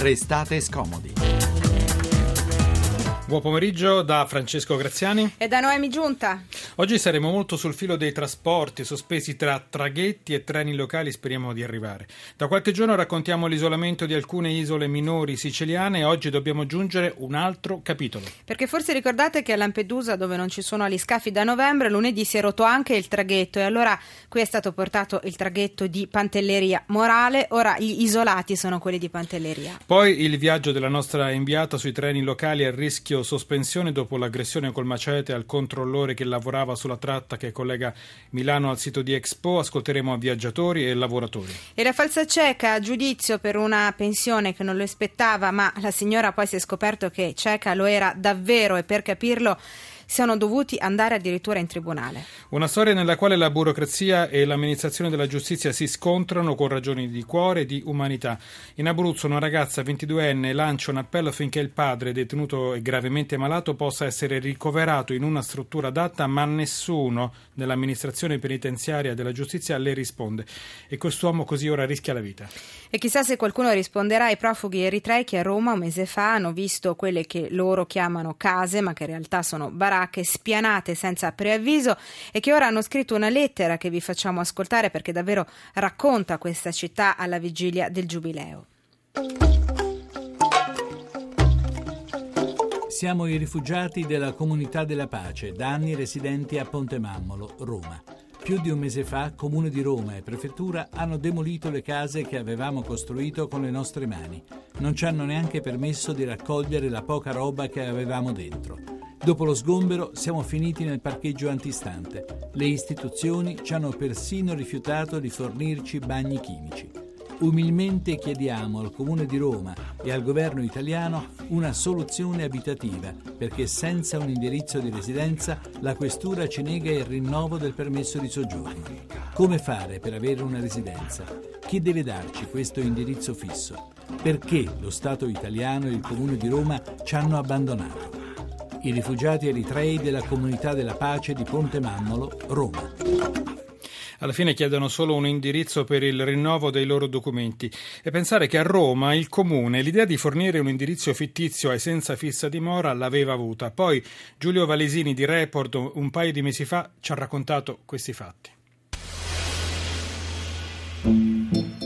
Restate scomodi. Buon pomeriggio da Francesco Graziani e da Noemi Giunta. Oggi saremo molto sul filo dei trasporti, sospesi tra traghetti e treni locali, speriamo di arrivare. Da qualche giorno raccontiamo l'isolamento di alcune isole minori siciliane e oggi dobbiamo aggiungere un altro capitolo. Perché forse ricordate che a Lampedusa, dove non ci sono aliscafi da novembre, lunedì si è rotto anche il traghetto e allora qui è stato portato il traghetto di Pantelleria Morale, ora gli isolati sono quelli di Pantelleria. Poi il viaggio della nostra inviata sui treni locali a rischio sospensione dopo l'aggressione col macete al controllore che lavorava sulla tratta che collega Milano al sito di Expo. Ascolteremo viaggiatori e lavoratori. E la falsa cieca a giudizio per una pensione che non lo aspettava, ma la signora poi si è scoperto che cieca lo era davvero e per capirlo siano dovuti andare addirittura in tribunale. Una storia nella quale la burocrazia e l'amministrazione della giustizia si scontrano con ragioni di cuore e di umanità. In Abruzzo una ragazza 22enne lancia un appello affinché il padre, detenuto e gravemente malato, possa essere ricoverato in una struttura adatta, ma nessuno nell'amministrazione penitenziaria della giustizia le risponde. E quest'uomo così ora rischia la vita. E chissà se qualcuno risponderà ai profughi eritrei che a Roma un mese fa hanno visto quelle che loro chiamano case, ma che in realtà sono baracche baracche spianate senza preavviso e che ora hanno scritto una lettera che vi facciamo ascoltare perché davvero racconta questa città alla vigilia del Giubileo. Siamo i rifugiati della Comunità della Pace, da anni residenti a Ponte Mammolo, Roma. Più di un mese fa Comune di Roma e Prefettura hanno demolito le case che avevamo costruito con le nostre mani. Non ci hanno neanche permesso di raccogliere la poca roba che avevamo dentro. Dopo lo sgombero siamo finiti nel parcheggio antistante. Le istituzioni ci hanno persino rifiutato di fornirci bagni chimici. Umilmente chiediamo al Comune di Roma e al governo italiano una soluzione abitativa perché senza un indirizzo di residenza la questura ci nega il rinnovo del permesso di soggiorno. Come fare per avere una residenza? Chi deve darci questo indirizzo fisso? Perché lo Stato italiano e il Comune di Roma ci hanno abbandonato? i rifugiati eritrei della comunità della pace di Ponte Mammolo, Roma. Alla fine chiedono solo un indirizzo per il rinnovo dei loro documenti e pensare che a Roma il comune l'idea di fornire un indirizzo fittizio ai senza fissa dimora l'aveva avuta. Poi Giulio Valesini di Report un paio di mesi fa ci ha raccontato questi fatti.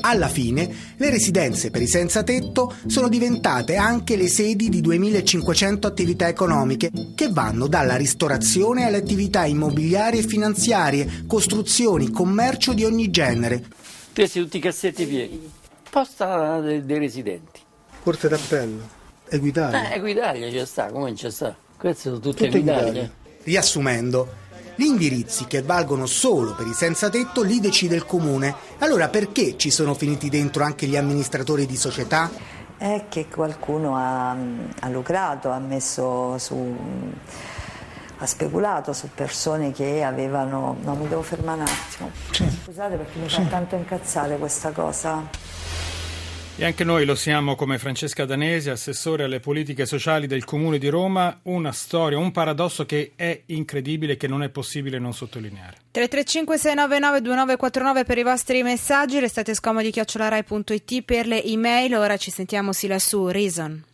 Alla fine, le residenze per i senza tetto sono diventate anche le sedi di 2500 attività economiche che vanno dalla ristorazione alle attività immobiliari e finanziarie, costruzioni, commercio di ogni genere. Questi tutti i cassetti pieni. Posta dei, dei residenti. Corte d'appello, Equitalia. Eh, Equitalia ci sta, come ci sta? Queste sono tutte, tutte Equitalia. Riassumendo, gli indirizzi che valgono solo per i senza tetto li decide il comune. Allora perché ci sono finiti dentro anche gli amministratori di società? È che qualcuno ha, ha lucrato, ha messo su ha speculato su persone che avevano... No, mi devo fermare un attimo. Sì. Scusate perché mi fa tanto incazzare questa cosa. E anche noi lo siamo come Francesca Danesi, assessore alle politiche sociali del Comune di Roma, una storia, un paradosso che è incredibile e che non è possibile non sottolineare. 335 699 2949 per i vostri messaggi, restate scomodi chiocciolarai.it per le email, ora ci sentiamo sì lassù, Reason.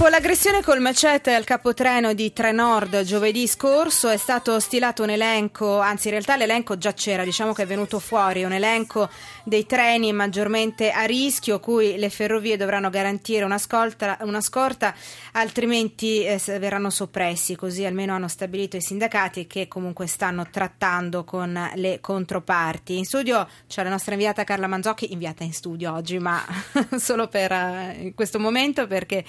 Dopo l'aggressione col macete al capotreno di Trenord giovedì scorso è stato stilato un elenco, anzi in realtà l'elenco già c'era, diciamo che è venuto fuori, un elenco dei treni maggiormente a rischio cui le ferrovie dovranno garantire una, scolta, una scorta, altrimenti eh, verranno soppressi, così almeno hanno stabilito i sindacati che comunque stanno trattando con le controparti. In studio c'è la nostra inviata Carla Manzocchi, inviata in studio oggi, ma solo per uh, questo momento perché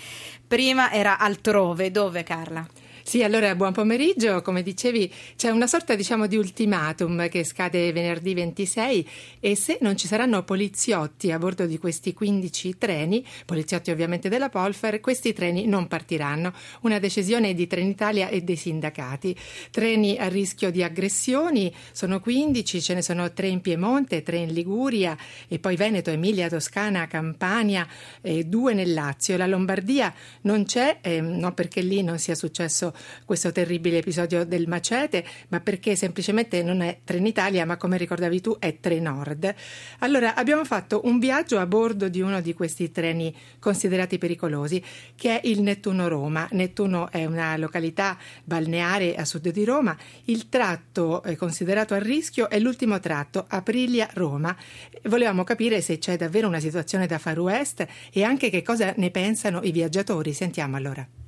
prima era altrove. Dove Carla? Sì, allora buon pomeriggio. Come dicevi, c'è una sorta diciamo di ultimatum che scade venerdì 26 e se non ci saranno poliziotti a bordo di questi 15 treni, poliziotti ovviamente della Polfer, questi treni non partiranno. Una decisione di Trenitalia e dei sindacati. Treni a rischio di aggressioni sono 15, ce ne sono 3 in Piemonte, 3 in Liguria e poi Veneto, Emilia, Toscana, Campania e 2 nel Lazio. La Lombardia non c'è, eh, non perché lì non sia successo questo terribile episodio del macete, ma perché semplicemente non è Trenitalia, ma come ricordavi tu è Trenord. Allora abbiamo fatto un viaggio a bordo di uno di questi treni considerati pericolosi, che è il Nettuno Roma. Nettuno è una località balneare a sud di Roma. Il tratto considerato a rischio è l'ultimo tratto, Aprilia-Roma. Volevamo capire se c'è davvero una situazione da Far West e anche che cosa ne pensano i viaggiatori. Sentiamo allora.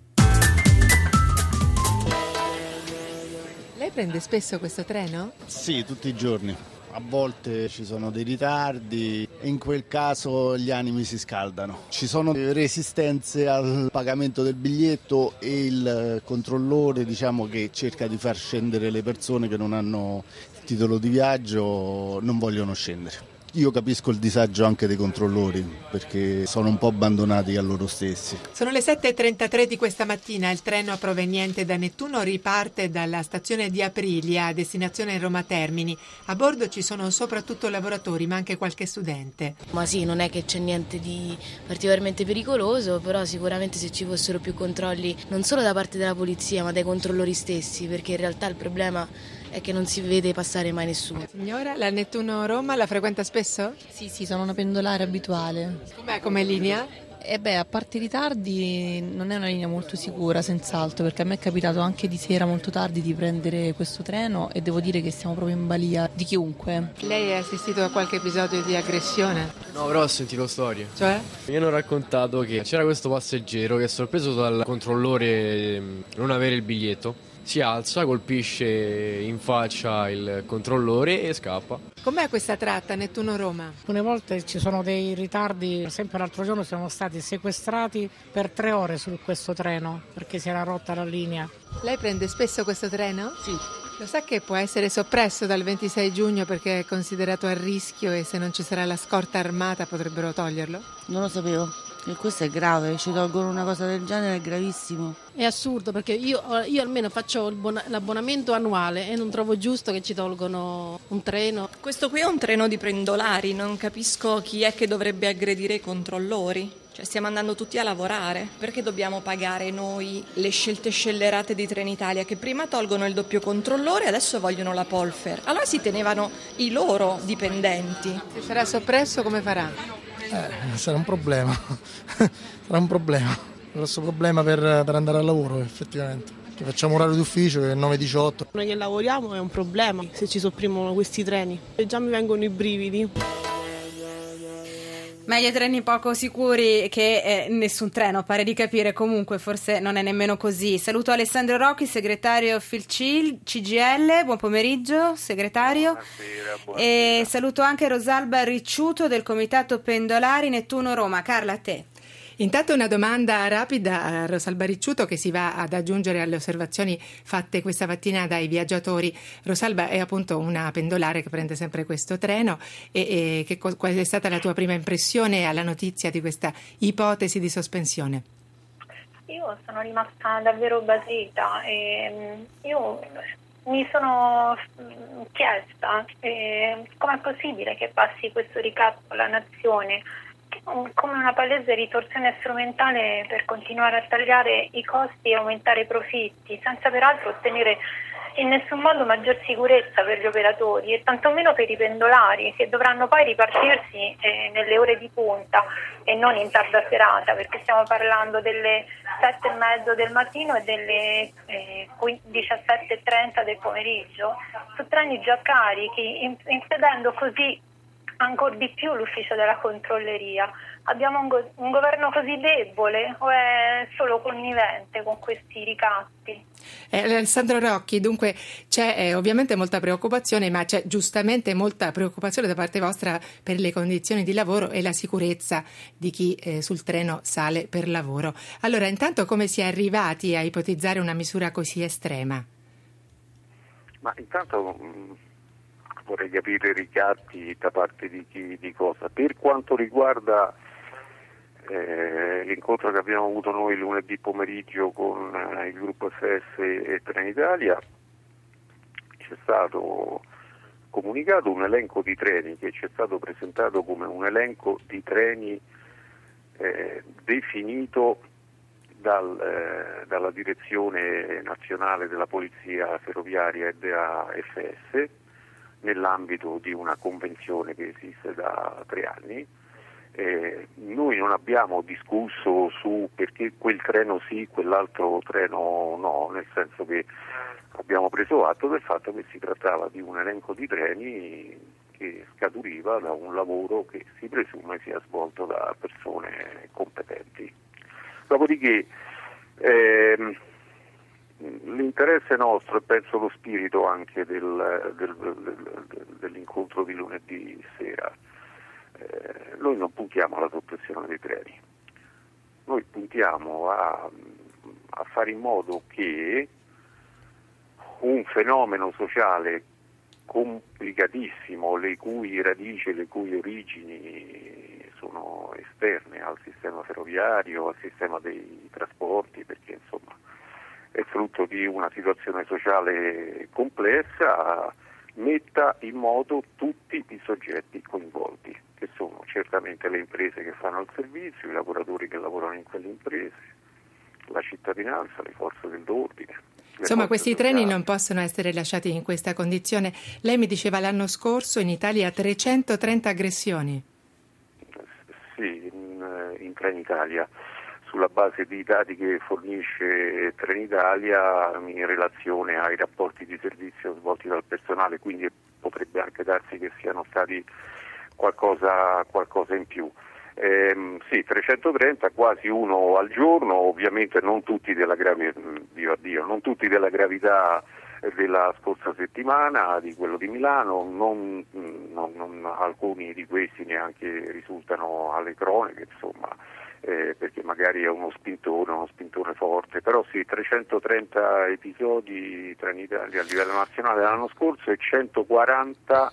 Prende spesso questo treno? Sì, tutti i giorni. A volte ci sono dei ritardi e in quel caso gli animi si scaldano. Ci sono resistenze al pagamento del biglietto e il controllore diciamo, che cerca di far scendere le persone che non hanno titolo di viaggio, non vogliono scendere. Io capisco il disagio anche dei controllori perché sono un po' abbandonati a loro stessi. Sono le 7.33 di questa mattina. Il treno proveniente da Nettuno riparte dalla stazione di Aprilia a destinazione Roma Termini. A bordo ci sono soprattutto lavoratori ma anche qualche studente. Ma sì, non è che c'è niente di particolarmente pericoloso, però sicuramente se ci fossero più controlli non solo da parte della polizia ma dai controllori stessi perché in realtà il problema è che non si vede passare mai nessuno. Signora, la Nettuno Roma la frequenta spesso? Sì, sì, sono una pendolare abituale. Com'è come linea? E eh beh, a parte i ritardi non è una linea molto sicura, senz'altro, perché a me è capitato anche di sera molto tardi di prendere questo treno e devo dire che siamo proprio in balia di chiunque. Lei ha assistito a qualche episodio di aggressione? No, però ho sentito storie. Cioè? Mi hanno raccontato che c'era questo passeggero che è sorpreso dal controllore non avere il biglietto si alza, colpisce in faccia il controllore e scappa. Com'è questa tratta Nettuno-Roma? Alcune volte ci sono dei ritardi, sempre l'altro giorno siamo stati sequestrati per tre ore su questo treno perché si era rotta la linea. Lei prende spesso questo treno? Sì. Lo sa che può essere soppresso dal 26 giugno perché è considerato a rischio e se non ci sarà la scorta armata potrebbero toglierlo? Non lo sapevo. E questo è grave, ci tolgono una cosa del genere, è gravissimo. È assurdo perché io, io almeno faccio l'abbonamento annuale e non trovo giusto che ci tolgono un treno. Questo qui è un treno di pendolari, non capisco chi è che dovrebbe aggredire i controllori. Cioè stiamo andando tutti a lavorare, perché dobbiamo pagare noi le scelte scellerate di Trenitalia che prima tolgono il doppio controllore e adesso vogliono la Polfer? Allora si tenevano i loro dipendenti. Se sarà soppresso come farà? Eh, sarà un problema, sarà un problema, un grosso problema per, per andare al lavoro effettivamente. Che facciamo orario d'ufficio che è 9-18. Noi che lavoriamo è un problema se ci sopprimono questi treni e già mi vengono i brividi. Meglio treni poco sicuri che eh, nessun treno, pare di capire, comunque forse non è nemmeno così. Saluto Alessandro Rocchi, segretario FILCIL, CGL, buon pomeriggio segretario. Buonasera, buonasera. E saluto anche Rosalba Ricciuto del Comitato Pendolari Nettuno Roma. Carla, a te. Intanto una domanda rapida a Rosalba Ricciuto che si va ad aggiungere alle osservazioni fatte questa mattina dai viaggiatori. Rosalba è appunto una pendolare che prende sempre questo treno e, e che, qual è stata la tua prima impressione alla notizia di questa ipotesi di sospensione? Io sono rimasta davvero basita e mm, io mi sono mm, chiesta eh, com'è possibile che passi questo ricatto alla nazione come una palese ritorsione strumentale per continuare a tagliare i costi e aumentare i profitti, senza peraltro ottenere in nessun modo maggior sicurezza per gli operatori e tantomeno per i pendolari che dovranno poi ripartirsi eh, nelle ore di punta e non in tarda serata perché stiamo parlando delle 7 e mezzo del mattino e delle eh, 17.30 del pomeriggio. Su treni già carichi, impedendo così ancora di più l'ufficio della controlleria. Abbiamo un, go- un, governo così debole o è solo connivente con questi ricatti? Eh, Alessandro Rocchi, dunque c'è eh, ovviamente molta preoccupazione, ma c'è giustamente molta preoccupazione da parte vostra per le condizioni di lavoro e la sicurezza di chi eh, sul treno sale per lavoro. Allora, intanto come si è arrivati a ipotizzare una misura così estrema? Ma intanto mh mm, vorrei capire i ricatti da parte di chi di cosa. Per quanto riguarda eh, l'incontro che abbiamo avuto noi lunedì pomeriggio con eh, il gruppo FS e Trenitalia, c'è stato comunicato un elenco di treni che ci è stato presentato come un elenco di treni eh, definito dal, eh, dalla direzione nazionale della polizia ferroviaria e della FS nell'ambito di una convenzione che esiste da tre anni. Eh, noi non abbiamo discusso su perché quel treno sì, quell'altro treno no, nel senso che abbiamo preso atto del fatto che si trattava di un elenco di treni che scaturiva da un lavoro che si presume sia svolto da persone competenti. Dopodiché ehm, L'interesse nostro e penso lo spirito anche del, del, del, dell'incontro di lunedì sera, eh, noi non puntiamo alla soppressione dei treni, noi puntiamo a, a fare in modo che un fenomeno sociale complicatissimo, le cui radici, le cui origini sono esterne al sistema ferroviario, al sistema dei trasporti, perché insomma frutto di una situazione sociale complessa, metta in moto tutti i soggetti coinvolti, che sono certamente le imprese che fanno il servizio, i lavoratori che lavorano in quelle imprese, la cittadinanza, le forze dell'ordine. Insomma, questi treni non possono essere lasciati in questa condizione. Lei mi diceva l'anno scorso in Italia 330 aggressioni. Sì, in, in Trenitalia sulla base dei dati che fornisce Trenitalia in relazione ai rapporti di servizio svolti dal personale, quindi potrebbe anche darsi che siano stati qualcosa, qualcosa in più. Eh, sì, 330, quasi uno al giorno, ovviamente non tutti della, gravi- Dio, non tutti della gravità della scorsa settimana, di quello di Milano, non, non, non, alcuni di questi neanche risultano alle cronache, insomma, eh, perché magari è uno spintone, uno spintone forte, però sì, 330 episodi tra in Italia a livello nazionale. L'anno scorso e 140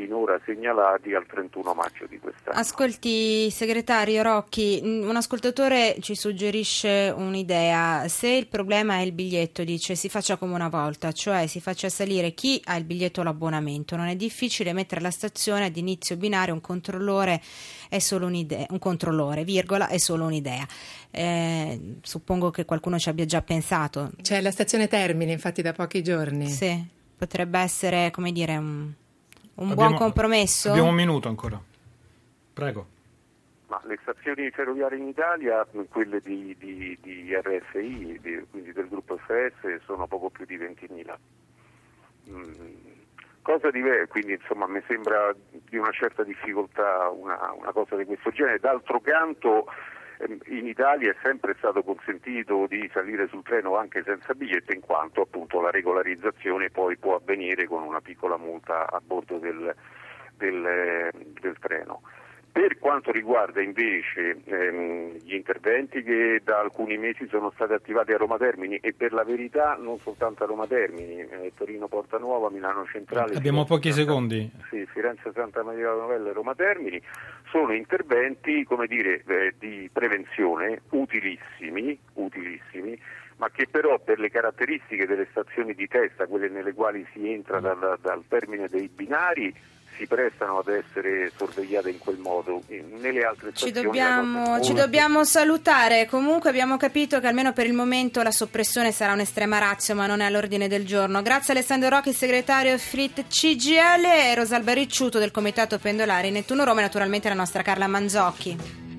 finora segnalati al 31 maggio di quest'anno. Ascolti, segretario Rocchi, un ascoltatore ci suggerisce un'idea. Se il problema è il biglietto, dice, si faccia come una volta, cioè si faccia salire chi ha il biglietto o l'abbonamento. Non è difficile mettere alla stazione ad inizio binario un controllore, è solo un'idea, un controllore, virgola, è solo un'idea. Eh, suppongo che qualcuno ci abbia già pensato. C'è la stazione Termine, infatti, da pochi giorni. Sì, potrebbe essere, come dire, un un abbiamo, buon compromesso? Abbiamo un minuto ancora. Prego. Ma le stazioni ferroviarie in Italia, quelle di, di, di RFI, di, quindi del gruppo FS, sono poco più di 20.000. Mm, cosa diversa, quindi insomma mi sembra di una certa difficoltà una, una cosa di questo genere. D'altro canto in Italia è sempre stato consentito di salire sul treno anche senza biglietto in quanto appunto la regolarizzazione poi può avvenire con una piccola multa a bordo del, del, del treno. Per quanto riguarda invece ehm, gli interventi che da alcuni mesi sono stati attivati a Roma Termini e per la verità non soltanto a Roma Termini, eh, Torino Porta Nuova, Milano Centrale. Abbiamo pochi Santa, secondi. Sì, Firenze Santa Maria Novella e Roma Termini, sono interventi dire, eh, di prevenzione utilissimi, utilissimi, ma che però per le caratteristiche delle stazioni di testa, quelle nelle quali si entra dal, dal termine dei binari, si prestano ad essere sorvegliate in quel modo. Nelle altre ci dobbiamo, ci dobbiamo salutare. Comunque abbiamo capito che almeno per il momento la soppressione sarà un'estrema razio, ma non è all'ordine del giorno. Grazie Alessandro Rocchi, segretario FRIT CGL e Rosalba Ricciuto del Comitato Pendolari Nettuno Roma e naturalmente la nostra Carla Manzocchi.